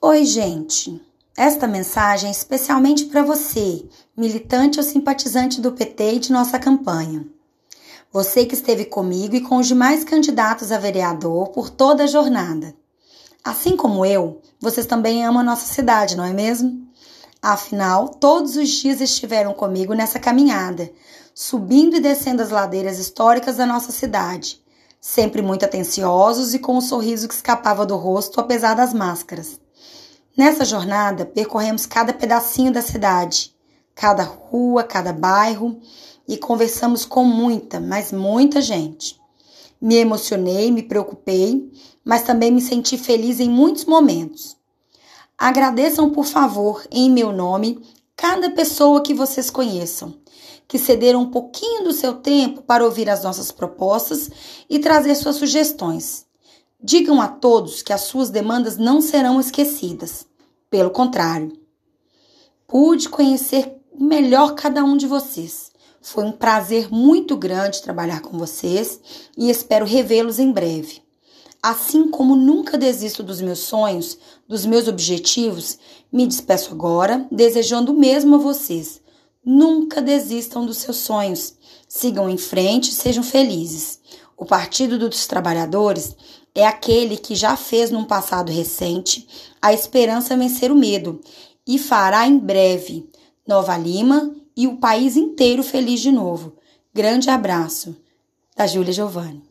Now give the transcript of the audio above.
Oi, gente. Esta mensagem é especialmente para você, militante ou simpatizante do PT e de nossa campanha. Você que esteve comigo e com os demais candidatos a vereador por toda a jornada. Assim como eu, vocês também amam a nossa cidade, não é mesmo? Afinal, todos os dias estiveram comigo nessa caminhada, subindo e descendo as ladeiras históricas da nossa cidade, sempre muito atenciosos e com um sorriso que escapava do rosto apesar das máscaras. Nessa jornada, percorremos cada pedacinho da cidade, cada rua, cada bairro e conversamos com muita, mas muita gente. Me emocionei, me preocupei, mas também me senti feliz em muitos momentos. Agradeçam, por favor, em meu nome, cada pessoa que vocês conheçam, que cederam um pouquinho do seu tempo para ouvir as nossas propostas e trazer suas sugestões. Digam a todos que as suas demandas não serão esquecidas. Pelo contrário, pude conhecer melhor cada um de vocês. Foi um prazer muito grande trabalhar com vocês e espero revê-los em breve. Assim como nunca desisto dos meus sonhos, dos meus objetivos, me despeço agora, desejando o mesmo a vocês. Nunca desistam dos seus sonhos. Sigam em frente e sejam felizes. O Partido dos Trabalhadores é aquele que já fez num passado recente a esperança vencer o medo e fará em breve Nova Lima e o país inteiro feliz de novo. Grande abraço da Júlia Giovanni.